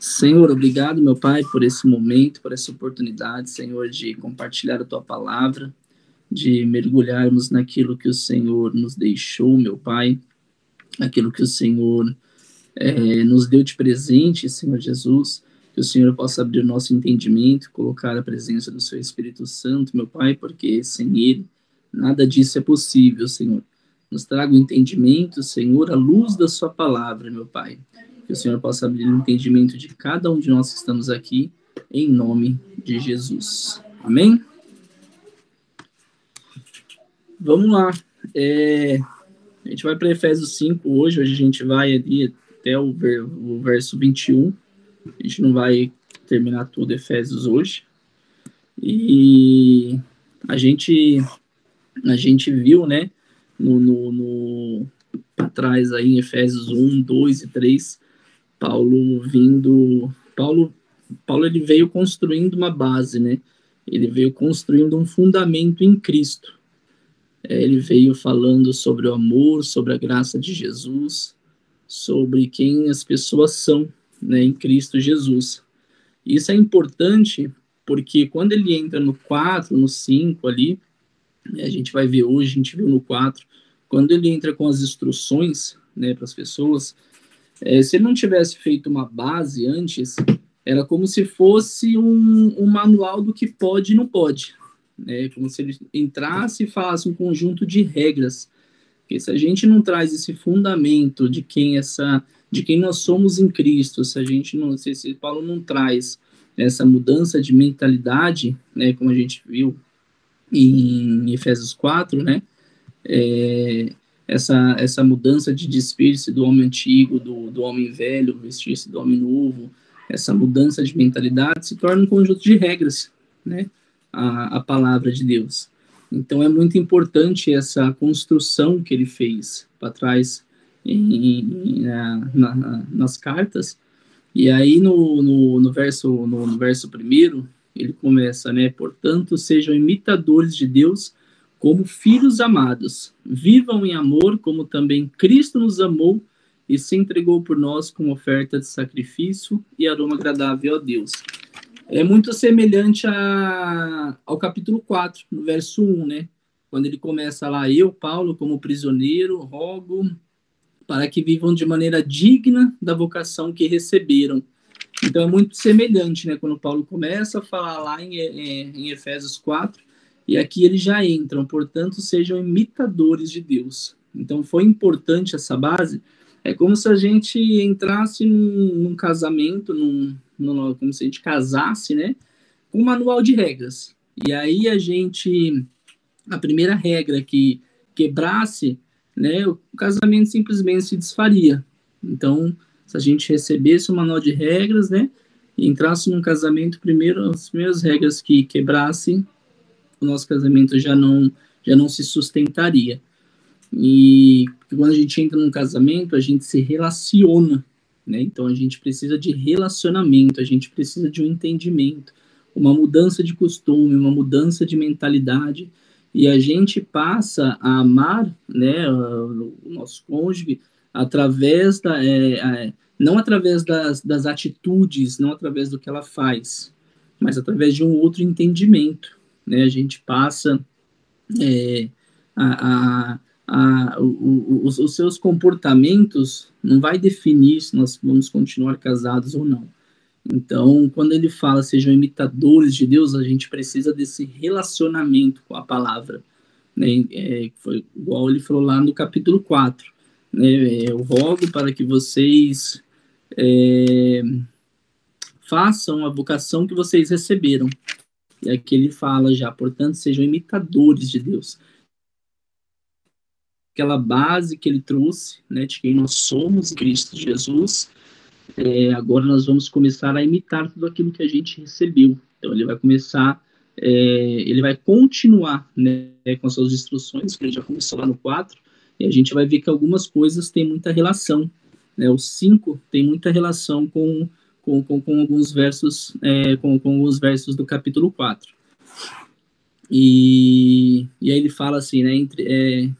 Senhor, obrigado, meu Pai, por esse momento, por essa oportunidade, Senhor, de compartilhar a tua palavra, de mergulharmos naquilo que o Senhor nos deixou, meu Pai, aquilo que o Senhor é, nos deu de presente, Senhor Jesus, que o Senhor possa abrir o nosso entendimento, colocar a presença do Seu Espírito Santo, meu Pai, porque sem Ele nada disso é possível, Senhor. Nos traga o entendimento, Senhor, a luz da Sua palavra, meu Pai. Que o Senhor possa abrir o entendimento de cada um de nós que estamos aqui, em nome de Jesus. Amém? Vamos lá. É, a gente vai para Efésios 5 hoje. Hoje a gente vai ali até o, ver, o verso 21. A gente não vai terminar tudo Efésios hoje. E a gente a gente viu, né, no, no, no atrás aí em Efésios 1, 2 e 3, Paulo vindo, Paulo Paulo ele veio construindo uma base, né? Ele veio construindo um fundamento em Cristo. É, ele veio falando sobre o amor, sobre a graça de Jesus, sobre quem as pessoas são, né, em Cristo Jesus. Isso é importante porque quando ele entra no 4, no 5 ali, a gente vai ver hoje, a gente viu no 4, quando ele entra com as instruções né, para as pessoas, é, se ele não tivesse feito uma base antes, era como se fosse um, um manual do que pode e não pode. Né? Como se ele entrasse e falasse um conjunto de regras. Porque se a gente não traz esse fundamento de quem essa de quem nós somos em Cristo, se a gente não, se, se Paulo não traz essa mudança de mentalidade, né, como a gente viu em Efésios 4, né, é, essa, essa mudança de despir-se do homem antigo, do, do homem velho, vestir-se do homem novo, essa mudança de mentalidade se torna um conjunto de regras, né, a, a palavra de Deus. Então é muito importante essa construção que ele fez para trás em, na, na, nas cartas. E aí no, no, no verso no, no, verso primeiro ele começa, né? Portanto, sejam imitadores de Deus como filhos amados. Vivam em amor, como também Cristo nos amou e se entregou por nós como oferta de sacrifício e aroma agradável a Deus. É muito semelhante a, ao capítulo 4, no verso 1, né? Quando ele começa lá, eu, Paulo, como prisioneiro, rogo para que vivam de maneira digna da vocação que receberam. Então é muito semelhante, né? Quando Paulo começa a falar lá em, em, Efésios 4, e aqui eles já entram, portanto, sejam imitadores de Deus. Então foi importante essa base. É como se a gente entrasse num, num casamento, num, num, como se a gente casasse, né? Com um manual de regras. E aí a gente, a primeira regra que quebrasse né, o casamento simplesmente se desfaria. Então, se a gente recebesse um manual de regras, né, e entrasse num casamento, primeiro, as primeiras regras que quebrassem, o nosso casamento já não, já não se sustentaria. E quando a gente entra num casamento, a gente se relaciona, né? Então a gente precisa de relacionamento, a gente precisa de um entendimento, uma mudança de costume, uma mudança de mentalidade e a gente passa a amar né, o nosso cônjuge através da. É, não através das, das atitudes, não através do que ela faz, mas através de um outro entendimento. Né? A gente passa é, a, a, a, o, os, os seus comportamentos não vai definir se nós vamos continuar casados ou não então, quando ele fala sejam imitadores de Deus, a gente precisa desse relacionamento com a palavra. Né? É, foi igual ele falou lá no capítulo 4. Né? Eu rogo para que vocês é, façam a vocação que vocês receberam. E aqui ele fala já, portanto, sejam imitadores de Deus. Aquela base que ele trouxe, né, de quem nós somos Cristo Jesus, é, agora nós vamos começar a imitar tudo aquilo que a gente recebeu. Então ele vai começar, é, ele vai continuar né, com as suas instruções, que ele já começou lá no 4, e a gente vai ver que algumas coisas têm muita relação. Né, o 5 tem muita relação com, com, com, com alguns versos, é, com, com alguns versos do capítulo 4. E, e aí ele fala assim, né, entre, é,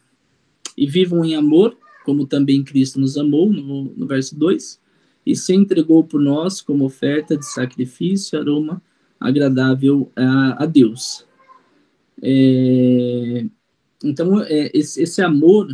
e vivam em amor, como também Cristo nos amou, no, no verso 2, e se entregou por nós como oferta de sacrifício, aroma agradável a, a Deus. É, então, é, esse, esse, amor,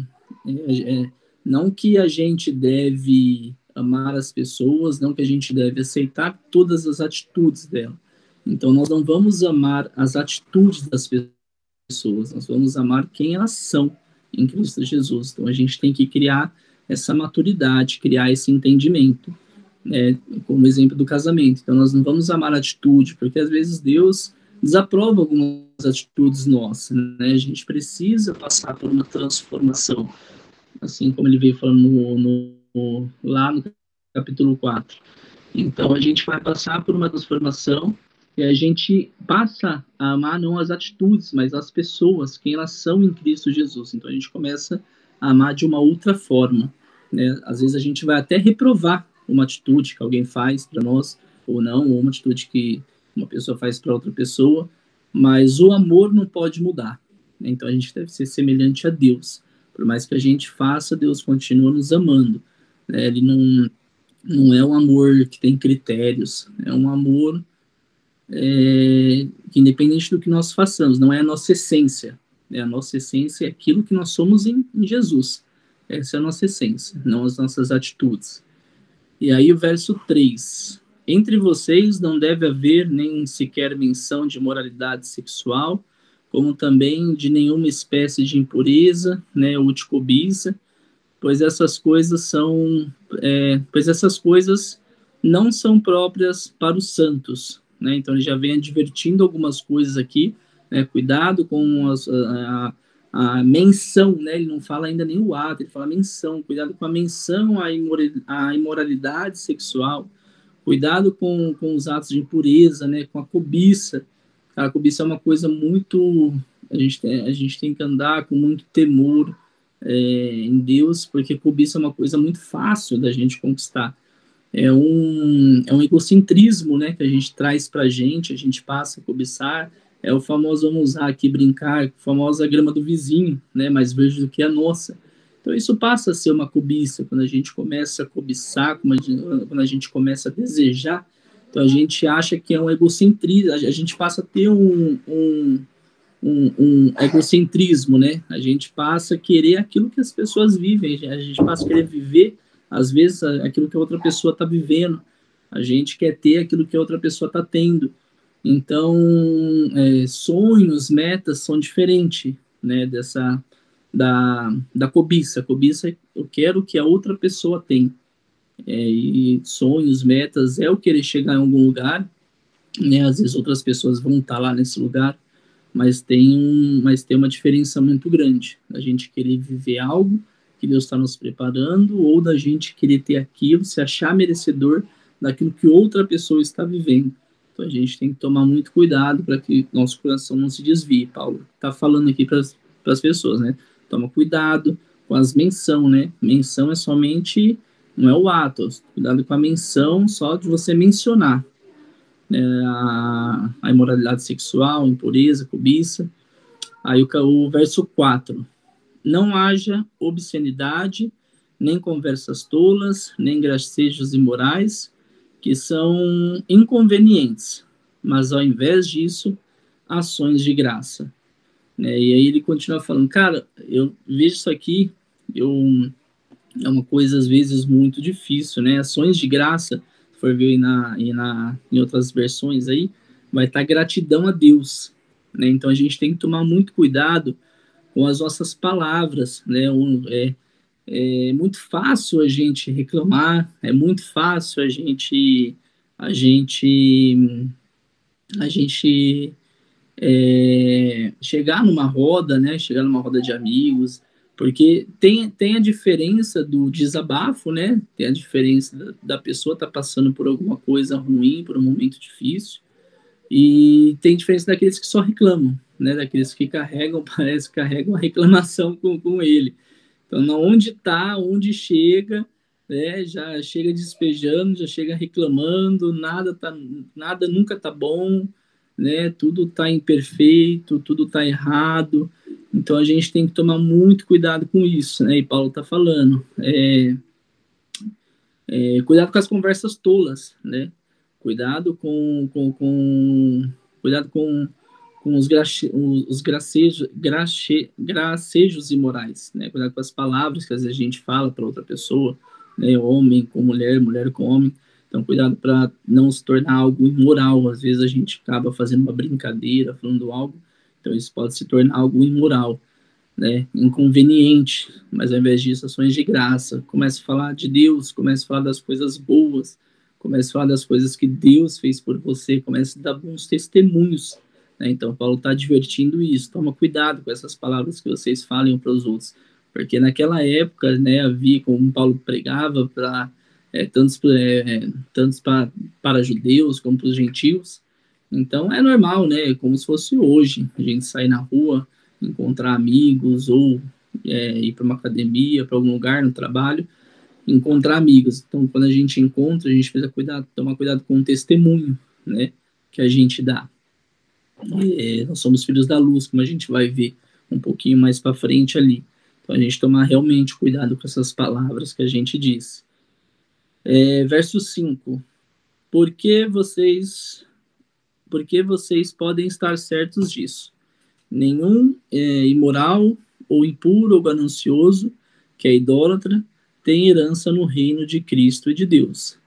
é, é, não que a gente deve amar as pessoas, não que a gente deve aceitar todas as atitudes dela. Então, nós não vamos amar as atitudes das pessoas, nós vamos amar quem elas são em Cristo Jesus. Então, a gente tem que criar essa maturidade, criar esse entendimento, né, como exemplo do casamento. Então, nós não vamos amar a atitude, porque às vezes Deus desaprova algumas atitudes nossas, né? A gente precisa passar por uma transformação, assim como ele veio falando no, no, lá no capítulo 4. Então, a gente vai passar por uma transformação e a gente passa a amar não as atitudes, mas as pessoas, quem elas são em Cristo Jesus. Então, a gente começa a amar de uma outra forma. Né? Às vezes, a gente vai até reprovar uma atitude que alguém faz para nós, ou não, ou uma atitude que uma pessoa faz para outra pessoa, mas o amor não pode mudar. Né? Então a gente deve ser semelhante a Deus. Por mais que a gente faça, Deus continua nos amando. Né? Ele não, não é um amor que tem critérios, é um amor é, que, independente do que nós façamos, não é a nossa essência. Né? A nossa essência é aquilo que nós somos em, em Jesus. Essa é a nossa essência, não as nossas atitudes. E aí o verso 3. Entre vocês não deve haver nem sequer menção de moralidade sexual, como também de nenhuma espécie de impureza, né, ou de cobiça, pois essas coisas são, é, pois essas coisas não são próprias para os santos, né? Então ele já vem advertindo algumas coisas aqui, né? Cuidado com as, a, a, menção, né? Ele não fala ainda nem o ato, ele fala menção. Cuidado com a menção à imoralidade sexual, Cuidado com, com os atos de impureza, né? Com a cobiça. A cobiça é uma coisa muito. A gente tem, a gente tem que andar com muito temor é, em Deus, porque cobiça é uma coisa muito fácil da gente conquistar. É um, é um egocentrismo né, que a gente traz para a gente, a gente passa a cobiçar. É o famoso, vamos usar aqui, brincar, famosa grama do vizinho, né, mais verde do que a nossa. Então, isso passa a ser uma cobiça, quando a gente começa a cobiçar, quando a gente começa a desejar, então a gente acha que é um egocentrismo, a gente passa a ter um, um, um, um egocentrismo, né? A gente passa a querer aquilo que as pessoas vivem, a gente passa a querer viver, às vezes, aquilo que a outra pessoa está vivendo, a gente quer ter aquilo que a outra pessoa está tendo. Então, é, sonhos, metas são diferentes, né? Dessa da, da cobiça. Cobiça, eu quero que a outra pessoa tem. É, e sonhos, metas, é o querer chegar em algum lugar, né? Às vezes outras pessoas vão estar lá nesse lugar, mas tem, mas tem uma diferença muito grande. A gente querer viver algo que Deus está nos preparando, ou da gente querer ter aquilo, se achar merecedor daquilo que outra pessoa está vivendo. Então a gente tem que tomar muito cuidado para que nosso coração não se desvie. Paulo está falando aqui para as pessoas, né? Toma cuidado com as menção, né? Menção é somente, não é o ato. Cuidado com a menção só de você mencionar. É, a, a imoralidade sexual, impureza, cobiça. Aí o, o verso 4. Não haja obscenidade, nem conversas tolas, nem gracejos imorais, que são inconvenientes, mas ao invés disso, ações de graça. Né? E aí ele continua falando, cara, eu vejo isso aqui, eu é uma coisa às vezes muito difícil, né? Ações de graça, for ver aí na, aí na, em outras versões aí, vai estar gratidão a Deus, né? Então a gente tem que tomar muito cuidado com as nossas palavras, né? Um, é, é muito fácil a gente reclamar, é muito fácil a gente a gente a gente é, chegar numa roda, né? Chegar numa roda de amigos, porque tem, tem a diferença do desabafo, né? Tem a diferença da, da pessoa estar tá passando por alguma coisa ruim, por um momento difícil, e tem diferença daqueles que só reclamam, né? Daqueles que carregam, parece que carregam a reclamação com, com ele. Então, onde está, onde chega, né? Já chega despejando, já chega reclamando, nada tá, nada nunca tá bom, né? Tudo está imperfeito, tudo está errado. Então a gente tem que tomar muito cuidado com isso, né? E Paulo está falando. É, É, cuidado com as conversas tolas, né? Cuidado com, com, com cuidado com, com os, grace, os gracejos, grace, gracejos imorais, né? Cuidado com as palavras que às vezes a gente fala para outra pessoa, né? Homem com mulher, mulher com homem. Então, cuidado para não se tornar algo imoral. Às vezes a gente acaba fazendo uma brincadeira, falando algo, então isso pode se tornar algo imoral né, inconveniente, mas ao invés disso, ações de graça. Comece a falar de Deus, comece a falar das coisas boas, comece a falar das coisas que Deus fez por você, comece a dar bons testemunhos. Né? Então, Paulo está divertindo isso. Toma cuidado com essas palavras que vocês falem para os outros, porque naquela época, né, havia, como Paulo pregava para é, tantos, é, tantos pra, para judeus como para os gentios, então é normal, né? Como se fosse hoje, a gente sair na rua, encontrar amigos ou é, ir para uma academia, para algum lugar no trabalho, encontrar amigos. Então, quando a gente encontra, a gente precisa cuidar, tomar cuidado com o testemunho, né, que a gente dá. É, nós somos filhos da luz, como a gente vai ver um pouquinho mais para frente ali. Então, a gente tomar realmente cuidado com essas palavras que a gente diz. É, verso 5. Porque vocês porque vocês podem estar certos disso nenhum é, imoral ou impuro ou ganancioso, que é idólatra, tem herança no reino de Cristo e de Deus.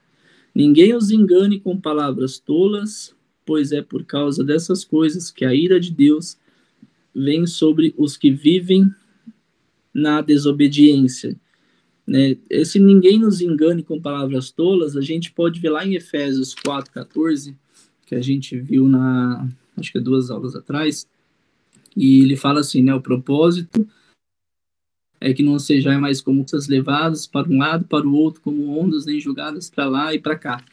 Ninguém os engane com palavras tolas, pois é por causa dessas coisas que a ira de Deus vem sobre os que vivem na desobediência. Né? Se ninguém nos engane com palavras tolas, a gente pode ver lá em Efésios 4,14, que a gente viu na, acho que é duas aulas atrás, e ele fala assim, né, o propósito é que não sejam mais como essas levadas para um lado, para o outro, como ondas nem jogadas para lá e para cá.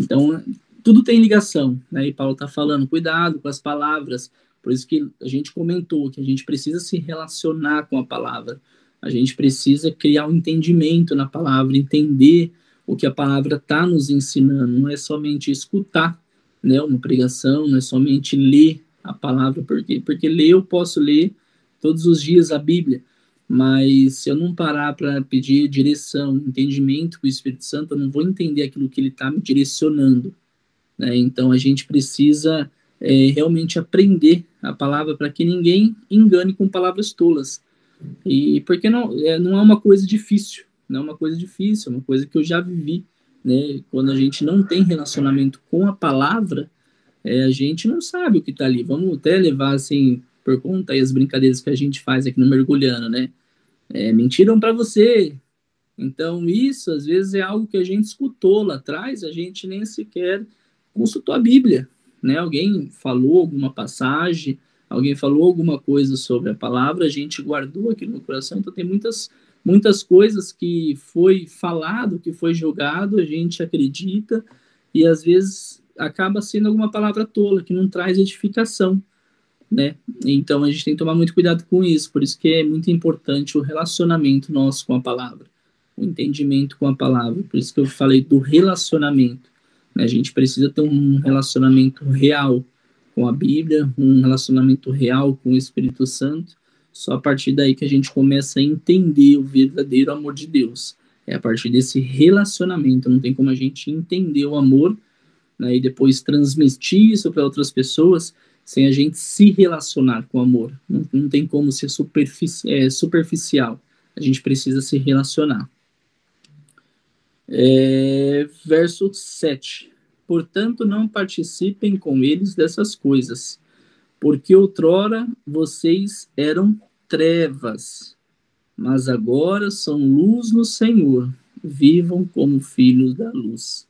Então, tudo tem ligação, né? E Paulo está falando, cuidado com as palavras. Por isso que a gente comentou que a gente precisa se relacionar com a palavra. A gente precisa criar um entendimento na palavra, entender o que a palavra está nos ensinando. Não é somente escutar, né? Uma pregação, não é somente ler a palavra, porque porque ler eu posso ler todos os dias a Bíblia, mas se eu não parar para pedir direção, entendimento com o Espírito Santo, eu não vou entender aquilo que ele está me direcionando. Né? Então a gente precisa é, realmente aprender a palavra para que ninguém engane com palavras tolas. E porque não é, não é uma coisa difícil, não é uma coisa difícil, é uma coisa que eu já vivi. Né? Quando a gente não tem relacionamento com a palavra, é, a gente não sabe o que está ali. Vamos até levar assim por conta aí as brincadeiras que a gente faz aqui no Mergulhando, né? É, mentiram para você. Então, isso às vezes é algo que a gente escutou lá atrás, a gente nem sequer consultou a Bíblia, né? Alguém falou alguma passagem, alguém falou alguma coisa sobre a palavra, a gente guardou aqui no coração. Então, tem muitas muitas coisas que foi falado, que foi jogado, a gente acredita e às vezes acaba sendo alguma palavra tola, que não traz edificação, né? Então a gente tem que tomar muito cuidado com isso, por isso que é muito importante o relacionamento nosso com a palavra, o entendimento com a palavra, por isso que eu falei do relacionamento. Né? A gente precisa ter um relacionamento real com a Bíblia, um relacionamento real com o Espírito Santo, só a partir daí que a gente começa a entender o verdadeiro amor de Deus. É a partir desse relacionamento, não tem como a gente entender o amor né, e depois transmitir isso para outras pessoas sem a gente se relacionar com amor. Não, não tem como ser superfici é, superficial. A gente precisa se relacionar. É, verso 7. Portanto, não participem com eles dessas coisas, porque outrora vocês eram trevas, mas agora são luz no Senhor. Vivam como filhos da luz.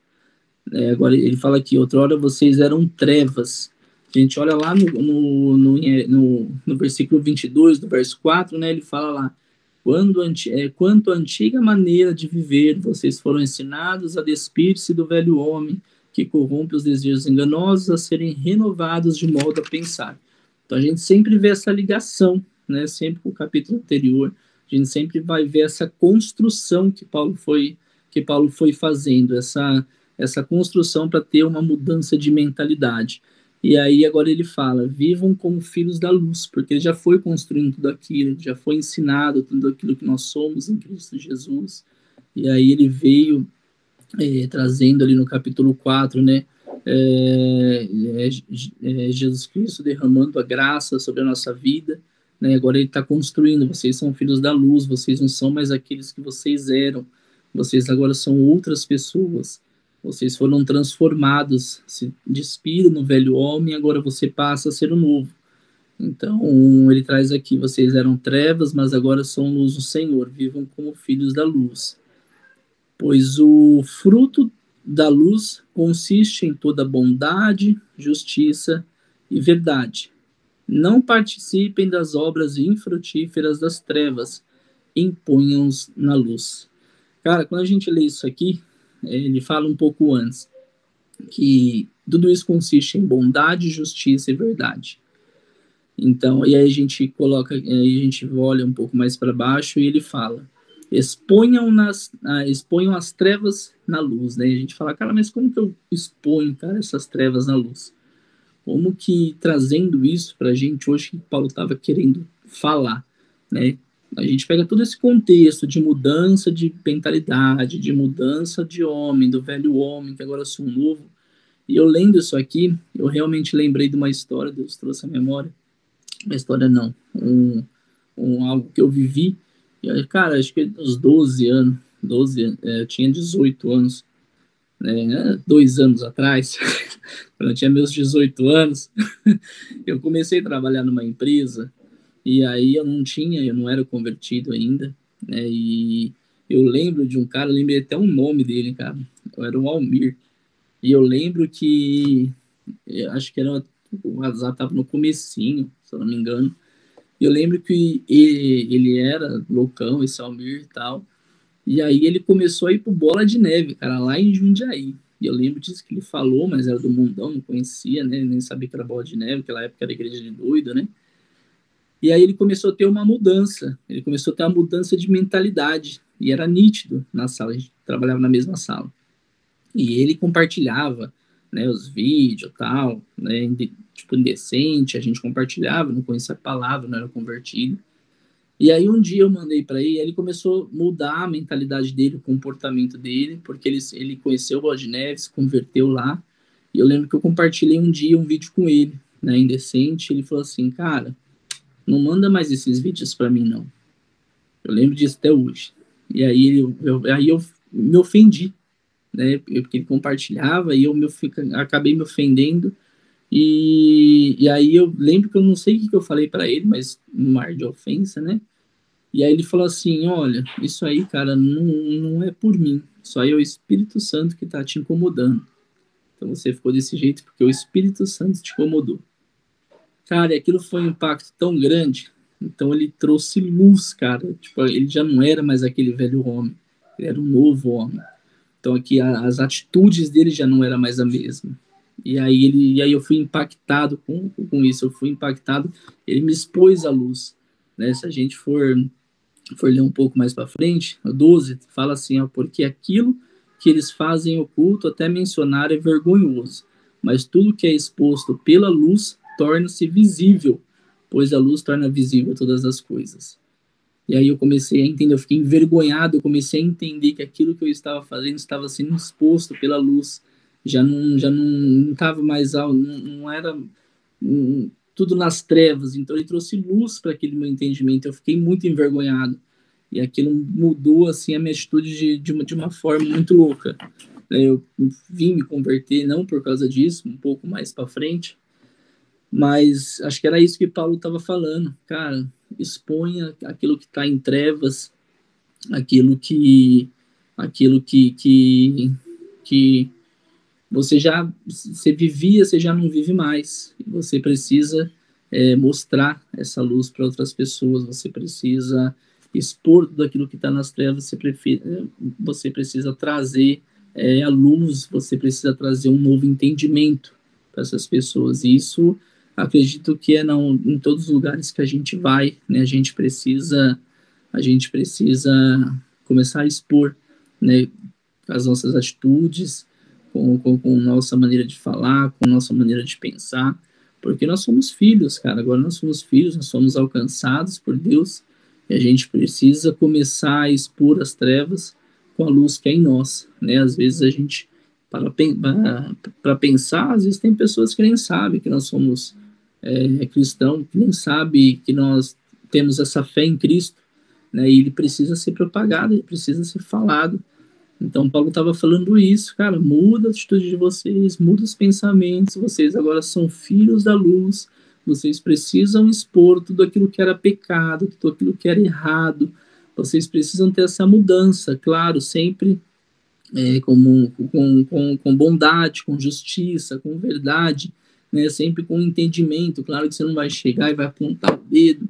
É, agora ele fala aqui, outrora vocês eram trevas. A gente olha lá no, no, no, no, no versículo 22 do verso 4, né, ele fala lá, quando, é, quanto à antiga maneira de viver, vocês foram ensinados a despir-se do velho homem, que corrompe os desejos enganosos, a serem renovados de modo a pensar. Então a gente sempre vê essa ligação, né, sempre com o capítulo anterior, a gente sempre vai ver essa construção que Paulo foi que Paulo foi fazendo, essa essa construção para ter uma mudança de mentalidade. E aí agora ele fala: vivam como filhos da luz, porque ele já foi construindo tudo aquilo, já foi ensinado tudo aquilo que nós somos em Cristo Jesus. E aí ele veio é, trazendo ali no capítulo 4, né, é, é, Jesus Cristo derramando a graça sobre a nossa vida, né, agora ele está construindo, vocês são filhos da luz, vocês não são mais aqueles que vocês eram, vocês agora são outras pessoas, vocês foram transformados, se despiram no velho homem, agora você passa a ser o novo. Então, ele traz aqui: vocês eram trevas, mas agora são luz do Senhor, vivam como filhos da luz. Pois o fruto da luz consiste em toda bondade, justiça e verdade. Não participem das obras infrutíferas das trevas, imponham-os na luz. Cara, quando a gente lê isso aqui, ele fala um pouco antes que tudo isso consiste em bondade, justiça e verdade. Então, e aí a gente coloca, aí a gente olha um pouco mais para baixo e ele fala: exponham, nas, ah, exponham as trevas na luz, né? E a gente fala, cara, mas como que eu exponho, cara, essas trevas na luz? Como que trazendo isso para a gente hoje que Paulo estava querendo falar, né? A gente pega todo esse contexto de mudança de mentalidade, de mudança de homem, do velho homem, que agora sou um novo. E eu lendo isso aqui, eu realmente lembrei de uma história, Deus trouxe a memória, uma história não, um, um algo que eu vivi, e, cara, acho que uns 12 anos, 12, é, eu tinha 18 anos, né, dois anos atrás, quando eu tinha meus 18 anos, eu comecei a trabalhar numa empresa, e aí eu não tinha, eu não era convertido ainda, né, e eu lembro de um cara, eu lembrei até o nome dele, cara, eu era o Almir, e eu lembro que, eu acho que era, o WhatsApp tava no comecinho, se eu não me engano. Eu lembro que ele, ele era loucão, esse Almir e tal. E aí ele começou a ir pro Bola de Neve, cara, lá em Jundiaí. E eu lembro disso que ele falou, mas era do mundão, não conhecia, né? Nem sabia que era Bola de Neve, naquela época era igreja de doido, né? E aí ele começou a ter uma mudança, ele começou a ter uma mudança de mentalidade, e era nítido na sala, a gente trabalhava na mesma sala. E ele compartilhava né, os vídeos tal, né, tipo, indecente, a gente compartilhava, não conhecia a palavra, não era convertido. E aí um dia eu mandei para ele, ele começou a mudar a mentalidade dele, o comportamento dele, porque ele, ele conheceu o Bode Neves, converteu lá, e eu lembro que eu compartilhei um dia um vídeo com ele, né, indecente, ele falou assim, cara, não manda mais esses vídeos para mim, não. Eu lembro disso até hoje. E aí eu, eu, aí eu me ofendi, né? Porque ele compartilhava e eu me, acabei me ofendendo. E, e aí eu lembro que eu não sei o que, eu falei para ele, mas um mar de ofensa, né? E aí ele falou assim: Olha, isso aí, cara, não, não é por mim. Isso aí é o Espírito Santo que tá te incomodando. Então você ficou desse jeito porque o Espírito Santo te incomodou. Cara, e aquilo foi um impacto tão grande. Então ele trouxe luz, cara. Tipo, ele já não era mais aquele velho homem. Ele era um novo homem. Então aqui as atitudes dele já não era mais a mesma. E aí ele, e aí eu fui impactado com, com isso, eu fui impactado, ele me expôs à luz, né? Se a gente for for ler um pouco mais para frente, 12 fala assim, ó, porque aquilo que eles fazem oculto até mencionar é vergonhoso, mas tudo que é exposto pela luz torna-se visível, pois a luz torna visível todas as coisas. E aí eu comecei a entender, eu fiquei envergonhado, eu comecei a entender que aquilo que eu estava fazendo estava sendo exposto pela luz, já não já não estava mais não, não era tudo nas trevas, então ele trouxe luz para aquele meu entendimento, eu fiquei muito envergonhado, e aquilo mudou assim a minha atitude de, de, uma, de uma forma muito louca. Eu vim me converter não por causa disso, um pouco mais para frente, mas acho que era isso que Paulo estava falando, cara exponha aquilo que está em trevas, aquilo que aquilo que, que, que você já você vivia, você já não vive mais. Você precisa é, mostrar essa luz para outras pessoas, você precisa expor tudo aquilo que está nas trevas, você, prefira, você precisa trazer é, a luz, você precisa trazer um novo entendimento para essas pessoas. E isso acredito que é não, em todos os lugares que a gente vai, né, a gente precisa a gente precisa começar a expor, né, as nossas atitudes, com, com, com nossa maneira de falar, com nossa maneira de pensar, porque nós somos filhos, cara. Agora nós somos filhos, nós somos alcançados por Deus e a gente precisa começar a expor as trevas, com a luz que é em nós, né? Às vezes a gente para pensar, às vezes tem pessoas que nem sabem que nós somos é, cristãos, que nem sabem que nós temos essa fé em Cristo, né? E ele precisa ser propagado, ele precisa ser falado. Então Paulo estava falando isso, cara, muda a atitude de vocês, muda os pensamentos, vocês agora são filhos da luz, vocês precisam expor tudo aquilo que era pecado, tudo aquilo que era errado, vocês precisam ter essa mudança, claro, sempre é, com, com, com, com bondade, com justiça, com verdade, né, sempre com entendimento. Claro que você não vai chegar e vai apontar o dedo,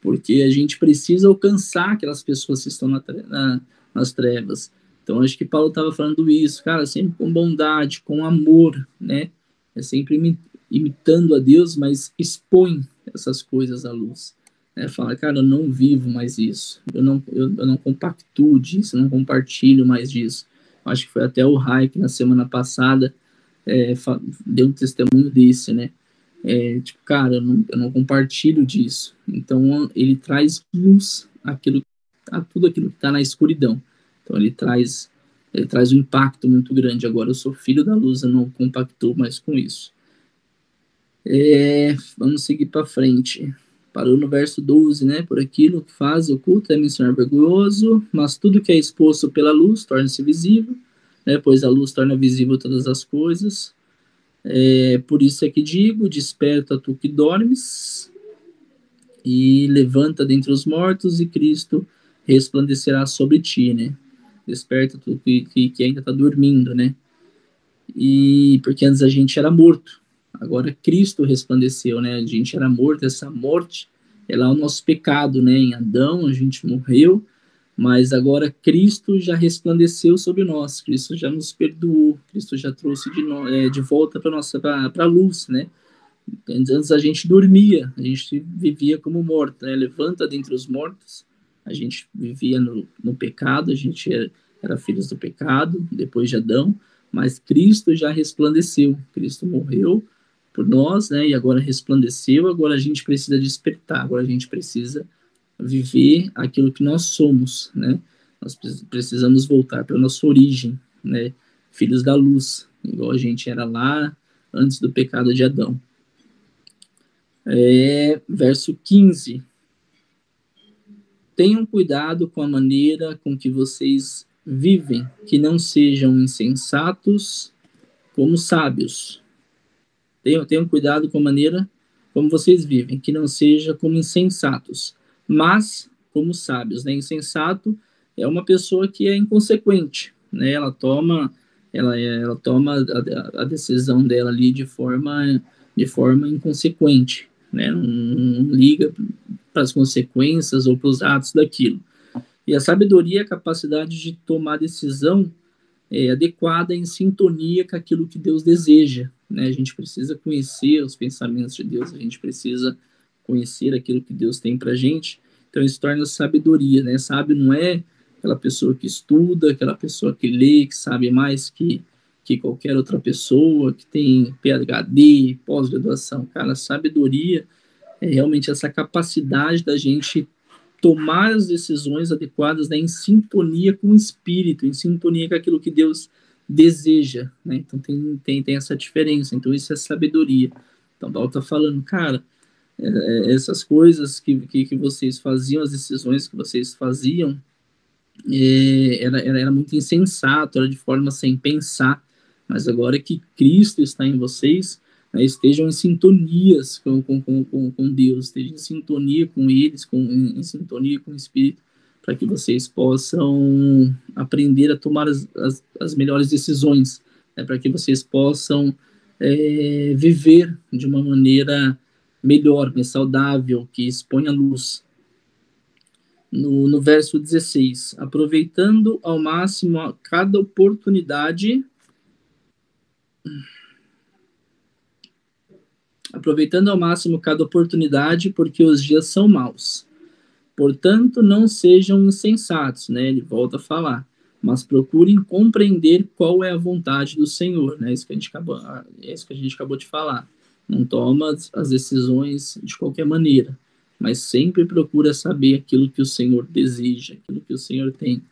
porque a gente precisa alcançar aquelas pessoas que estão na, na, nas trevas. Então, acho que Paulo estava falando isso, cara, sempre com bondade, com amor, né? É sempre imitando a Deus, mas expõe essas coisas à luz. Né? Fala, cara, eu não vivo mais isso, eu não, eu, eu não compactuo disso, eu não compartilho mais disso. Acho que foi até o Hype na semana passada, é, deu um testemunho desse, né? É, tipo, cara, eu não, eu não, compartilho disso. Então, ele traz luz àquilo, a tudo aquilo que está na escuridão. Então, ele traz, ele traz um impacto muito grande. Agora, eu sou filho da luz, eu não compactou mais com isso. É, vamos seguir para frente. Parou no verso 12, né? Por aquilo que faz oculto é mencionar vergonhoso, mas tudo que é exposto pela luz torna-se visível, né? Pois a luz torna visível todas as coisas. É, por isso é que digo: desperta tu que dormes, e levanta dentre os mortos, e Cristo resplandecerá sobre ti, né? Desperta tu que, que, que ainda está dormindo, né? E porque antes a gente era morto, agora Cristo resplandeceu, né? A gente era morto, essa morte é lá o nosso pecado, né? Em Adão a gente morreu, mas agora Cristo já resplandeceu sobre nós, Cristo já nos perdoou, Cristo já trouxe de, no, é, de volta para nossa para a luz, né? Antes a gente dormia, a gente vivia como morto, né? Levanta dentre os mortos, a gente vivia no, no pecado, a gente era, era filhos do pecado, depois de Adão, mas Cristo já resplandeceu, Cristo morreu por nós, né? E agora resplandeceu, agora a gente precisa despertar, agora a gente precisa viver aquilo que nós somos, né? Nós precisamos voltar para a nossa origem, né? Filhos da luz, igual a gente era lá antes do pecado de Adão. É, verso 15. Tenham cuidado com a maneira com que vocês vivem, que não sejam insensatos como sábios. Tenham, tenham cuidado com a maneira como vocês vivem, que não seja como insensatos, mas como sábios. Né? Insensato é uma pessoa que é inconsequente, né? Ela toma, ela, ela toma a, a decisão dela ali de forma, de forma inconsequente, né? Não, não liga para as consequências ou para os atos daquilo. E a sabedoria é a capacidade de tomar decisão é, adequada em sintonia com aquilo que Deus deseja. Né? A gente precisa conhecer os pensamentos de Deus, a gente precisa conhecer aquilo que Deus tem para gente. Então isso torna sabedoria, né? Sábio não é aquela pessoa que estuda, aquela pessoa que lê, que sabe mais que, que qualquer outra pessoa, que tem PhD, pós-graduação. Cara, sabedoria é realmente essa capacidade da gente tomar as decisões adequadas né, em sintonia com o Espírito, em sintonia com aquilo que Deus deseja. Né? Então tem, tem, tem essa diferença. Então isso é sabedoria. Então Paulo está falando, cara, é, é, essas coisas que, que, que, vocês faziam, as decisões que vocês faziam, é, era, era, era, muito insensato, era de forma sem pensar, mas agora que Cristo está em vocês, né, estejam em sintonias com, com, com, com Deus, estejam em sintonia com eles, com, em, em sintonia com o Espírito, para que vocês possam aprender a tomar as, as, as melhores decisões, né, para que vocês possam é, viver de uma maneira melhor, mais saudável, que expõe a luz. No, no verso 16, aproveitando ao máximo cada oportunidade. Aproveitando ao máximo cada oportunidade, porque os dias são maus. Portanto, não sejam insensatos, né? Ele volta a falar, mas procurem compreender qual é a vontade do Senhor, né? Isso que a gente acabou, é isso que a gente acabou de falar não toma as decisões de qualquer maneira, mas sempre procura saber aquilo que o Senhor deseja, aquilo que o Senhor tem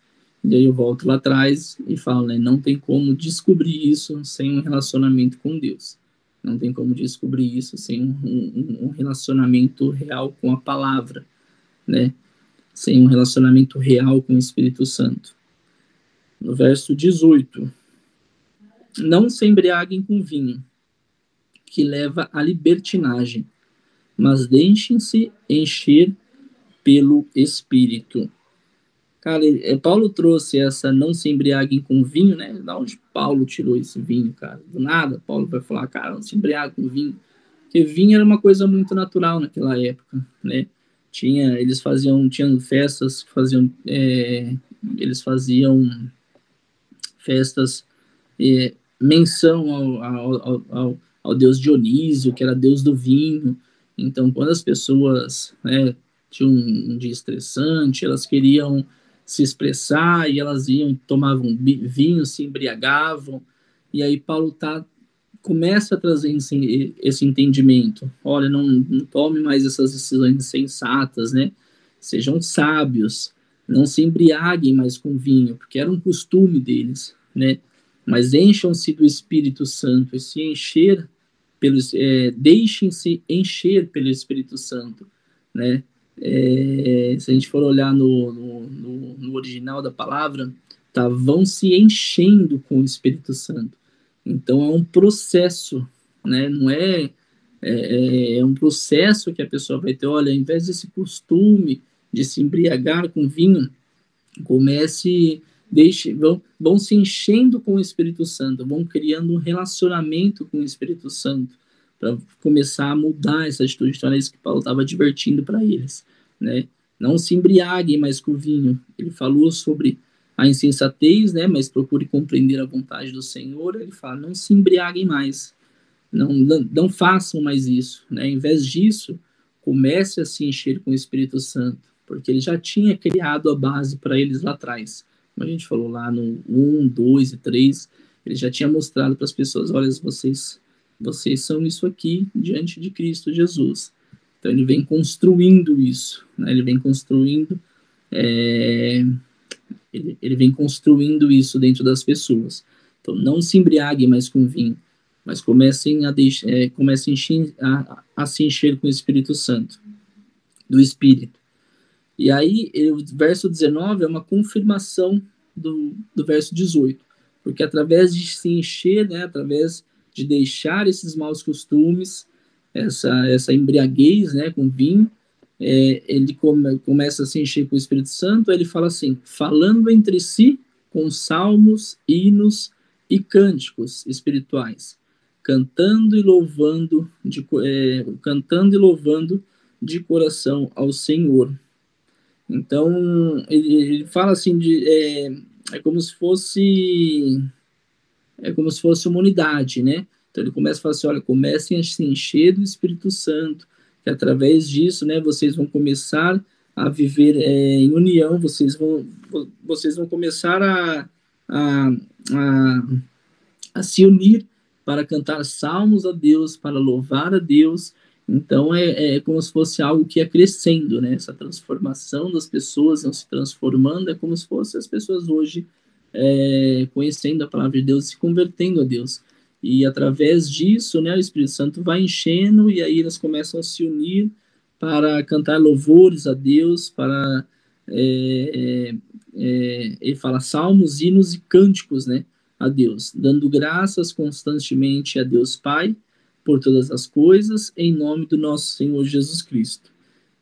E aí eu volto lá atrás e falo, né, não tem como descobrir isso sem um relacionamento com Deus. Não tem como descobrir isso sem um, um, relacionamento real com a palavra, né? Sem um relacionamento real com o Espírito Santo. No verso 18, não se embriaguem com vinho, que leva à libertinagem, mas deixem-se encher pelo Espírito. Cara, Paulo trouxe essa não se embriaguem com vinho, né? Da onde Paulo tirou esse vinho, cara? Do nada, Paulo vai falar, cara, não se embriague com vinho. Porque vinho era uma coisa muito natural naquela época, né? Tinha, eles faziam, tinham festas, faziam, é, eles faziam festas, é, menção ao, ao, ao, ao, deus Dionísio, que era deus do vinho. Então, quando as pessoas né, tinham um dia estressante, elas queriam se expressar e elas iam tomavam vinho, se embriagavam. E aí Paulo tá começa a trazer esse, esse entendimento. Olha, não, não tome mais essas decisões insensatas, né? Sejam sábios, não se embriaguem mais com vinho, porque era um costume deles, né? Mas encham-se do Espírito Santo e se encher pelos, é, deixem-se encher pelo Espírito Santo, né? É, se a gente for olhar no, no, no, original da palavra, tá, vão se enchendo com o Espírito Santo. Então é um processo, né? Não é, é, é um processo que a pessoa vai ter. Olha, ao invés desse costume de se embriagar com vinho, comece, deixe, vão, vão se enchendo com o Espírito Santo, vão criando um relacionamento com o Espírito Santo para começar a mudar essa atitude. Então, era isso que Paulo estava advertindo para eles, né? Não se embriaguem mais com o vinho. Ele falou sobre a insensatez, né? Mas procure compreender a vontade do Senhor. Ele fala, não se embriaguem mais. Não, não, não façam mais isso, né? Em vez disso, comece a se encher com o Espírito Santo, porque ele já tinha criado a base para eles lá atrás. Como a gente falou lá no 1, 2 e 3, ele já tinha mostrado para as pessoas, olha, vocês vocês são isso aqui diante de Cristo Jesus. Então ele vem construindo isso, né? ele vem construindo, é, ele, ele, vem construindo isso dentro das pessoas. Então não se embriaguem mais com vinho, mas comecem a, deixar, é, comecem a, a, se encher com o Espírito Santo, do Espírito. E aí o verso 19 é uma confirmação do, do verso 18, porque através de se encher, né, através de deixar esses maus costumes, essa, essa embriaguez né, com vinho, é, ele come, começa a se encher com o Espírito Santo, ele fala assim, falando entre si com salmos, hinos e cânticos espirituais, cantando e louvando de, é, cantando e louvando de coração ao Senhor. Então ele, ele fala assim de é, é como se fosse é como se fosse uma unidade, né? Então ele começa a falar assim, olha, comecem a se encher do Espírito Santo, que através disso, né, vocês vão começar a viver é, em união, vocês vão, vocês vão começar a, a, a, a se unir para cantar salmos a Deus, para louvar a Deus. Então é, é como se fosse algo que é crescendo, né? Essa transformação das pessoas vão se transformando, é como se fossem as pessoas hoje é, conhecendo a palavra de Deus e se convertendo a Deus. E através disso, né, o Espírito Santo vai enchendo e aí eles começam a se unir para cantar louvores a Deus, para é, é, é, ele fala salmos, hinos e cânticos, né, a Deus, dando graças constantemente a Deus Pai por todas as coisas, em nome do nosso Senhor Jesus Cristo.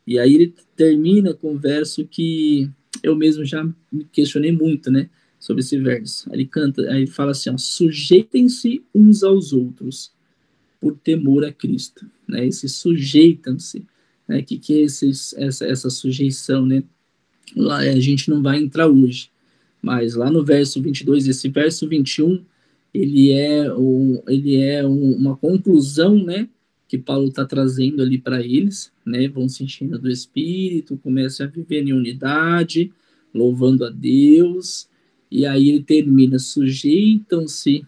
E aí ele termina com um verso que eu mesmo já me questionei muito, né? Sobre esse verso. Ele canta, aí ele fala assim: sujeitem-se uns aos outros por temor a Cristo, né? Esse sujeitam-se, né? Que que é esse, essa essa sujeição, né? Lá a gente não vai entrar hoje, mas lá no verso 22, esse verso 21, ele é o, ele é um, uma conclusão, né? Que Paulo está trazendo ali para eles, né? Vão se enchendo do Espírito, começam a viver em unidade, louvando a Deus, e aí ele termina: sujeitam-se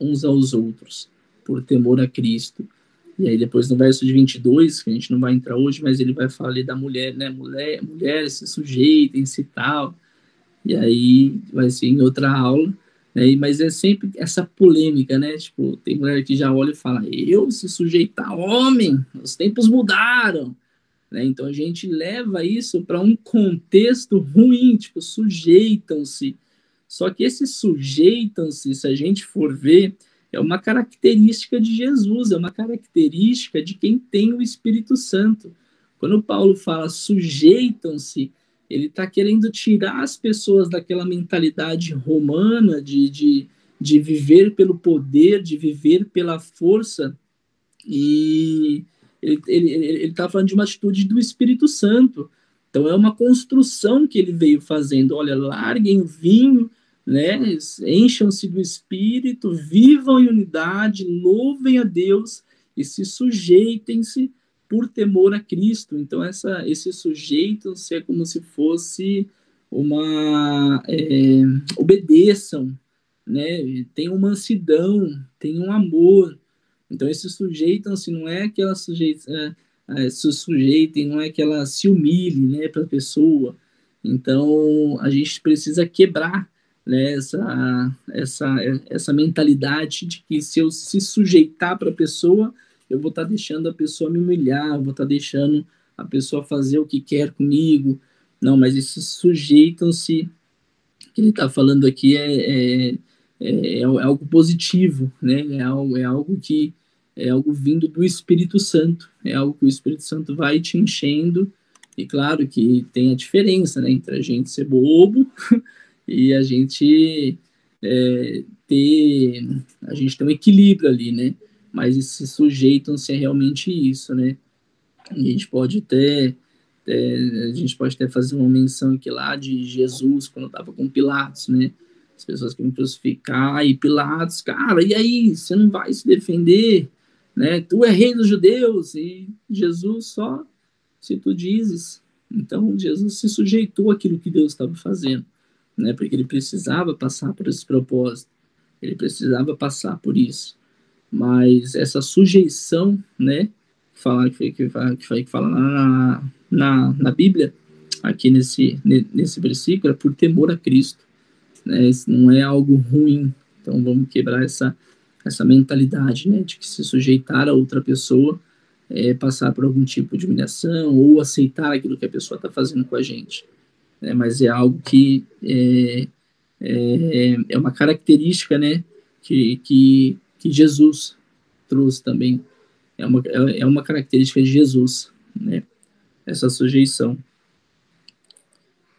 uns aos outros por temor a Cristo. E aí depois no verso de 22, que a gente não vai entrar hoje, mas ele vai falar ali da mulher, né? Mulher, mulheres se sujeitem-se tal. E aí vai ser em outra aula, né? Mas é sempre essa polêmica, né? Tipo, tem mulher que já olha e fala: eu se sujeitar homem, os tempos mudaram. Né? Então a gente leva isso para um contexto ruim, tipo, sujeitam-se. Só que esse sujeitam-se, se a gente for ver, é uma característica de Jesus, é uma característica de quem tem o Espírito Santo. Quando Paulo fala sujeitam-se, ele está querendo tirar as pessoas daquela mentalidade romana de, de, de viver pelo poder, de viver pela força, e ele está falando de uma atitude do Espírito Santo. Então é uma construção que ele veio fazendo. Olha, larguem o vinho, né? Encham-se do Espírito, vivam em unidade, louvem a Deus e se sujeitem-se por temor a Cristo. Então, essa, esse sujeitam-se é como se fosse uma. É, obedeçam, né? Tenham mansidão, tenham amor. Então, esse sujeitam-se não é que ela sujeita, é, é, se sujeitem, não é que ela se humilhe né, para a pessoa. Então, a gente precisa quebrar né, essa, essa, essa mentalidade de que se eu se sujeitar para a pessoa, eu vou estar tá deixando a pessoa me humilhar, vou estar tá deixando a pessoa fazer o que quer comigo. Não, mas esses sujeitam-se, que ele está falando aqui é, é, é, é, algo positivo, né? É algo, é algo que é algo vindo do Espírito Santo, é algo que o Espírito Santo vai te enchendo, e claro que tem a diferença né, entre a gente ser bobo e a gente é, ter a gente tem um equilíbrio ali, né? Mas se sujeitam-se a realmente isso, né? A gente pode até, a gente pode até fazer uma menção aqui lá de Jesus quando estava com Pilatos, né? As pessoas querem crucificar e Pilatos, cara, e aí, você não vai se defender, né? Tu é rei dos judeus e Jesus só se tu dizes. Então Jesus se sujeitou àquilo que Deus estava fazendo né? Porque ele precisava passar por esse propósito, ele precisava passar por isso. Mas essa sujeição, né? Falar que, que, que, que fala na, na, na Bíblia, aqui nesse, nesse versículo, é por temor a Cristo. Né? Isso não é algo ruim. Então vamos quebrar essa, essa mentalidade né? de que se sujeitar a outra pessoa é passar por algum tipo de humilhação ou aceitar aquilo que a pessoa está fazendo com a gente né, mas é algo que é, é, é, uma característica né, que, que, que Jesus trouxe também. É uma, é uma característica de Jesus, né, essa sujeição.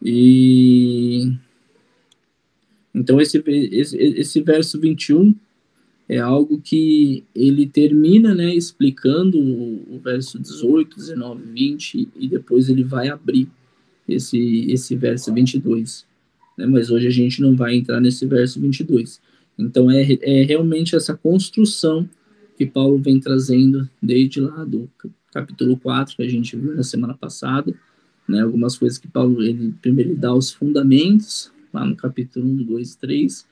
E então esse, esse, esse verso 21 é algo que ele termina, né, explicando o, o verso 18, 19, 20 e depois ele vai abrir esse, esse verso 22. Né? Mas hoje a gente não vai entrar nesse verso 22. Então é, é realmente essa construção que Paulo vem trazendo desde lá do capítulo 4, que a gente viu na semana passada, né? algumas coisas que Paulo, ele primeiro ele dá os fundamentos, lá no capítulo 1, 2, 3,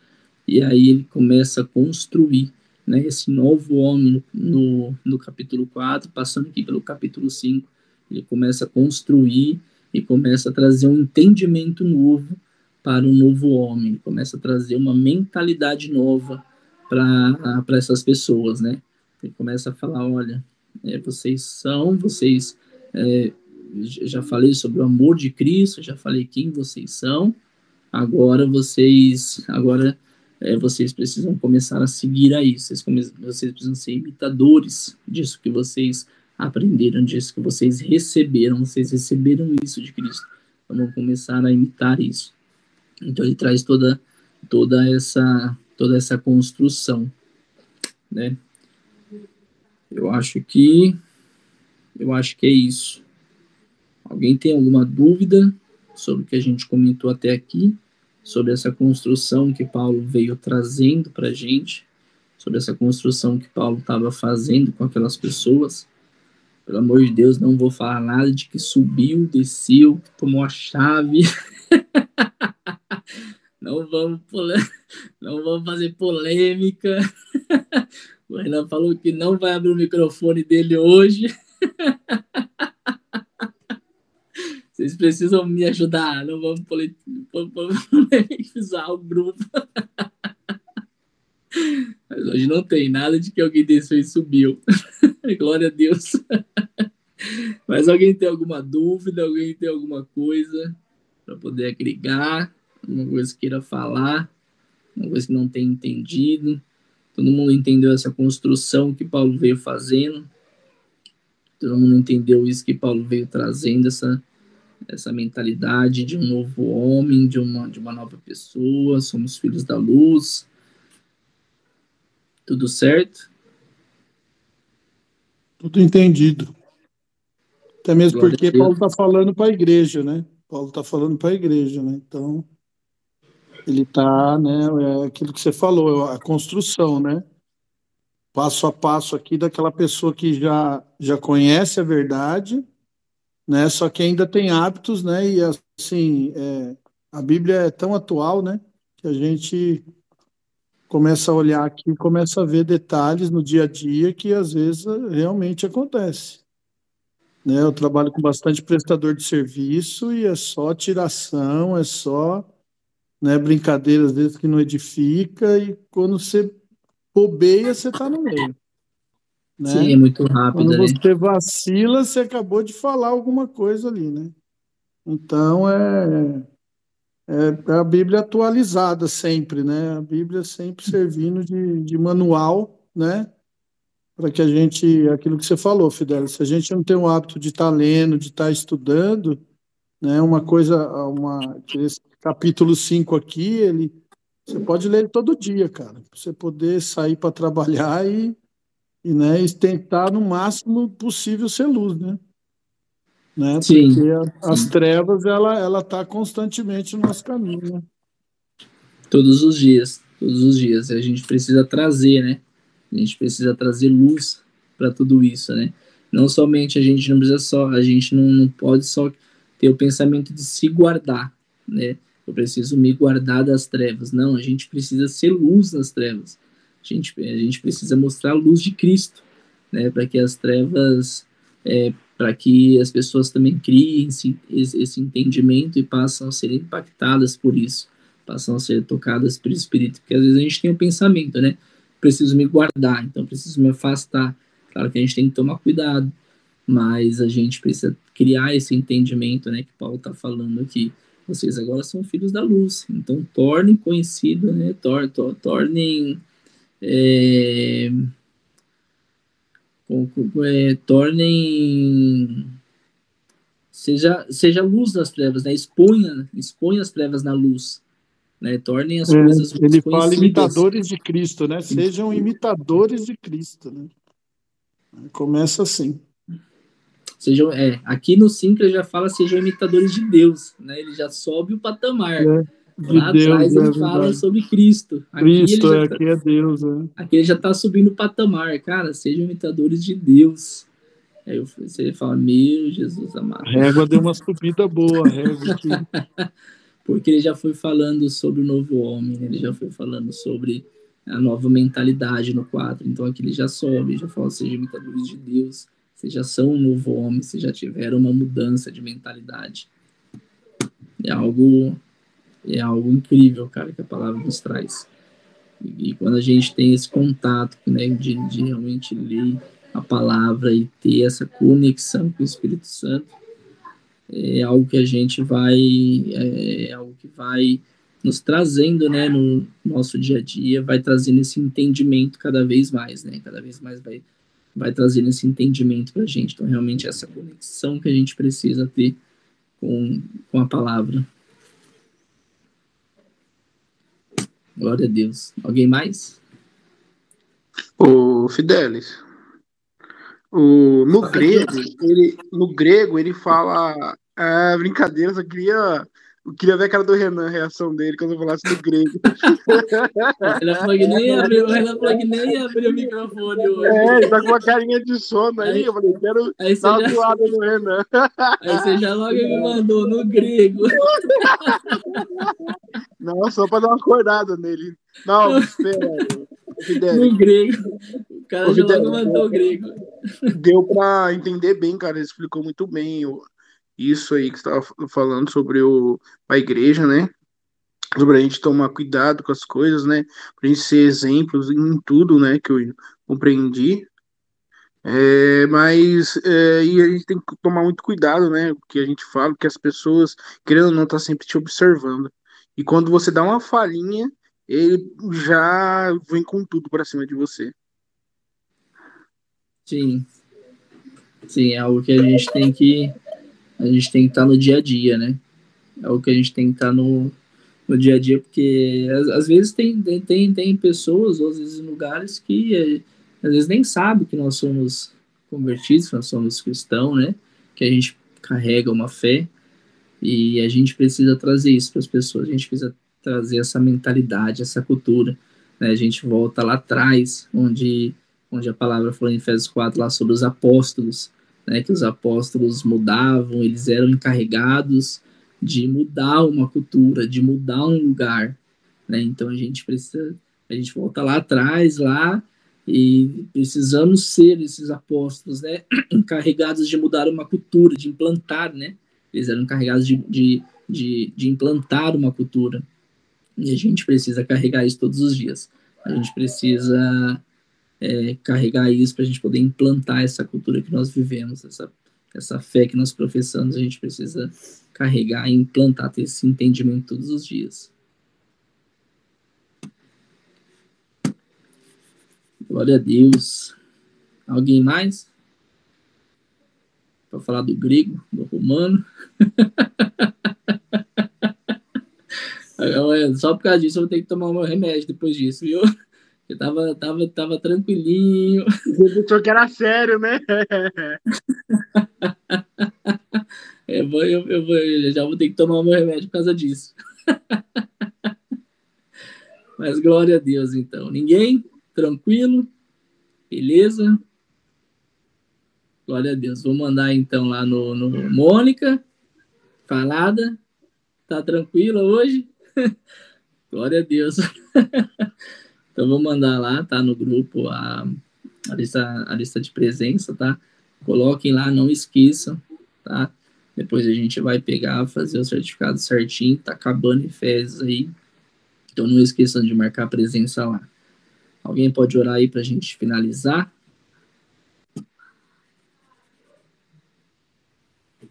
e aí ele começa a construir né, esse novo homem no, no capítulo 4, passando aqui pelo capítulo 5, ele começa a construir e começa a trazer um entendimento novo para o novo homem, começa a trazer uma mentalidade nova para essas pessoas, né? Ele começa a falar, olha, é, vocês são, vocês, é, já falei sobre o amor de Cristo, já falei quem vocês são, agora vocês, agora é, vocês precisam começar a seguir a isso, vocês, vocês precisam ser imitadores disso que vocês aprenderam disso, que vocês receberam, vocês receberam isso de Cristo. Então vamos começar a imitar isso. Então ele traz toda toda essa toda essa construção, né? Eu acho que eu acho que é isso. Alguém tem alguma dúvida sobre o que a gente comentou até aqui, sobre essa construção que Paulo veio trazendo para a gente, sobre essa construção que Paulo estava fazendo com aquelas pessoas? Pelo amor de Deus, não vou falar nada de que subiu, desceu, tomou a chave. não vamos não vamos fazer polêmica. O Renan falou que não vai abrir o microfone dele hoje. Vocês precisam me ajudar, não vamos usar o grupo. Mas hoje não tem nada de que alguém desceu e subiu. Glória a Deus. Mas alguém tem alguma dúvida? Alguém tem alguma coisa para poder agregar? Alguma coisa que queira falar? Uma coisa que não tem entendido? Todo mundo entendeu essa construção que Paulo veio fazendo? Todo mundo entendeu isso que Paulo veio trazendo, essa, essa mentalidade de um novo homem, de uma, de uma nova pessoa, somos filhos da luz. Tudo certo? Tudo entendido. Até mesmo Glória porque Paulo está falando para a igreja, né? Paulo está falando para a igreja, né? Então, ele está, né? É aquilo que você falou, a construção, né? passo a passo aqui daquela pessoa que já, já conhece a verdade, né? Só que ainda tem hábitos, né? E assim, é, a Bíblia é tão atual, né? Que a gente começa a olhar aqui, começa a ver detalhes no dia a dia que às vezes realmente acontece. Né? Eu trabalho com bastante prestador de serviço e é só tiração, é só né, brincadeira às vezes que não edifica e quando você bobeia, você está no meio. Né? Sim, é muito rápido. Quando né? você vacila, você acabou de falar alguma coisa ali, né? Então é, é, a Bíblia atualizada sempre, né? A Bíblia sempre servindo de, de manual, né? Para que a gente, aquilo que você falou, Fidel, se a gente não tem o hábito de estar tá lendo, de estar tá estudando, né? Uma coisa, uma, esse capítulo 5 aqui, ele você pode ler ele todo dia, cara, para você poder sair para trabalhar e, e, né, e tentar no máximo possível ser luz, né? Né? Sim. Porque a, as trevas ela ela tá constantemente no nosso caminho, né? Todos os dias, todos os dias. A gente precisa trazer, né? A gente precisa trazer luz para tudo isso, né? Não somente a gente não precisa só, a gente não, não pode só ter o pensamento de se guardar, né? eu preciso me guardar das trevas. Não, a gente precisa ser luz nas trevas. A gente, a gente precisa mostrar a luz de Cristo, né, para que as trevas, é, para que as pessoas também criem esse, esse entendimento e passam a ser impactadas por isso, passam a ser tocadas pelo Espírito, porque às vezes a gente tem o um pensamento, né, preciso me guardar, então preciso me afastar. Claro que a gente tem que tomar cuidado, mas a gente precisa criar esse entendimento, né, que Paulo está falando aqui vocês agora são filhos da luz. Então, tornem conhecido, né? Tor, tor, tornem. É, é, tornem. Seja, seja luz das trevas, né? Exponha, exponha as trevas na luz. Né? Tornem as é, coisas Ele fala imitadores de Cristo, né? Sejam imitadores de Cristo, né? Começa assim. Sejam, é, aqui no 5 ele já fala sejam imitadores de Deus, né? Ele já sobe o patamar. É, de Lá Deus, atrás ele é fala sobre Cristo. Aqui Cristo, é, tá, aqui é Deus. É. Aqui ele já está subindo o patamar. Cara, sejam imitadores de Deus. Aí você fala, meu Jesus amado. A régua deu uma subida boa, régua aqui. Porque ele já foi falando sobre o novo homem, né? ele já foi falando sobre a nova mentalidade no 4. Então aqui ele já sobe, já fala, sejam imitadores de Deus vocês já são um novo homem, vocês já tiveram uma mudança de mentalidade. É algo, é algo incrível, cara, que a palavra nos traz. E, e quando a gente tem esse contato, né, de, de realmente ler a palavra e ter essa conexão com o Espírito Santo, é algo que a gente vai, é, é algo que vai nos trazendo, né, no nosso dia a dia, vai trazendo esse entendimento cada vez mais, né, cada vez mais vai vai trazendo esse entendimento para a gente. Então, realmente, essa conexão que a gente precisa ter com, com a palavra. Glória a Deus. Alguém mais? O Fidelis. O, no grego, ele, no grego, ele fala é, brincadeira, só queria eu queria ver a cara do Renan, a reação dele, quando eu falasse do grego. Renan falou que nem abriu, o Renan falou que nem abriu o microfone hoje. É, ele tá com uma carinha de sono aí, aí eu falei, quero aí dar uma já... no Renan. Aí você já logo me mandou no grego. Não, só pra dar uma acordada nele. Não, espera. No grego. O cara já logo mandou o grego. Deu pra entender bem, cara. Ele explicou muito bem isso aí que você estava falando sobre o, a igreja, né? sobre a gente tomar cuidado com as coisas, né? Pra gente ser exemplos em tudo, né? Que eu compreendi. É, mas é, e a gente tem que tomar muito cuidado, né? O que a gente fala, que as pessoas, querendo ou não, tá sempre te observando. E quando você dá uma falhinha, ele já vem com tudo para cima de você. Sim. Sim, é algo que a gente tem que a gente tem que estar tá no dia a dia, né? É algo que a gente tem que estar tá no, no dia a dia, porque às, às vezes tem, tem, tem pessoas, ou às vezes lugares que é, às vezes nem sabe que nós somos convertidos, que nós somos cristãos, né? Que a gente carrega uma fé e a gente precisa trazer isso para as pessoas, a gente precisa trazer essa mentalidade, essa cultura. Né? A gente volta lá atrás, onde, onde a palavra falou em Efésios 4 lá sobre os apóstolos, né? que os apóstolos mudavam, eles eram encarregados de mudar uma cultura, de mudar um lugar, né? Então a gente precisa, a gente volta lá atrás, lá e precisamos ser esses apóstolos, né? Encarregados de mudar uma cultura, de implantar, né? Eles eram encarregados de, de, de, de implantar uma cultura. E a gente precisa carregar isso todos os dias. A gente precisa é, carregar isso para a gente poder implantar essa cultura que nós vivemos, essa, essa fé que nós professamos. A gente precisa carregar e implantar, ter esse entendimento todos os dias. Glória a Deus. Alguém mais? Para falar do grego, do romano. Só por causa disso eu vou ter que tomar o meu remédio depois disso, viu? Eu tava, tava, tava tranquilinho. Você pensou que era sério, né? Eu, vou, eu, eu, vou, eu já vou ter que tomar o meu remédio por causa disso. Mas glória a Deus, então. Ninguém? Tranquilo? Beleza? Glória a Deus. Vou mandar então lá no, no Mônica. Falada. Tá tranquila hoje? glória a Deus. então vou mandar lá, tá? No grupo a, a, lista, a lista de presença, tá? Coloquem lá, não esqueçam, tá? Depois a gente vai pegar, fazer o certificado certinho, tá acabando fezes aí. Então não esqueçam de marcar a presença lá. Alguém pode orar aí para a gente finalizar?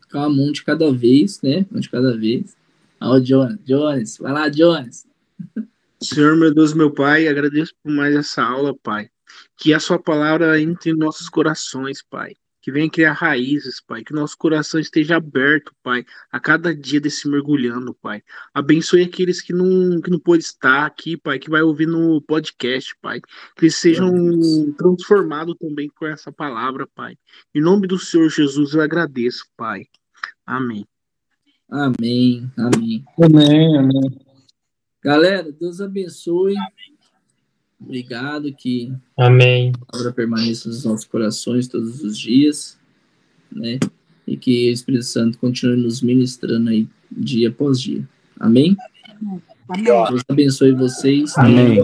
Calma, um de cada vez, né? Um de cada vez. Ah, o Jones. Jones, vai lá, Jones. Senhor, meu Deus, meu Pai, agradeço por mais essa aula, Pai. Que a sua palavra entre em nossos corações, Pai que venha criar raízes, Pai, que nosso coração esteja aberto, Pai, a cada dia desse mergulhando, Pai. Abençoe aqueles que não, que não pôde estar aqui, Pai, que vai ouvir no podcast, Pai, que eles sejam transformados também com essa palavra, Pai. Em nome do Senhor Jesus eu agradeço, Pai. Amém. Amém, amém. Amém, amém. Galera, Deus abençoe. Obrigado que Amém. a palavra permaneça nos nossos corações todos os dias, né? E que o Espírito Santo continue nos ministrando aí dia após dia. Amém? Amém. Deus abençoe vocês. Amém.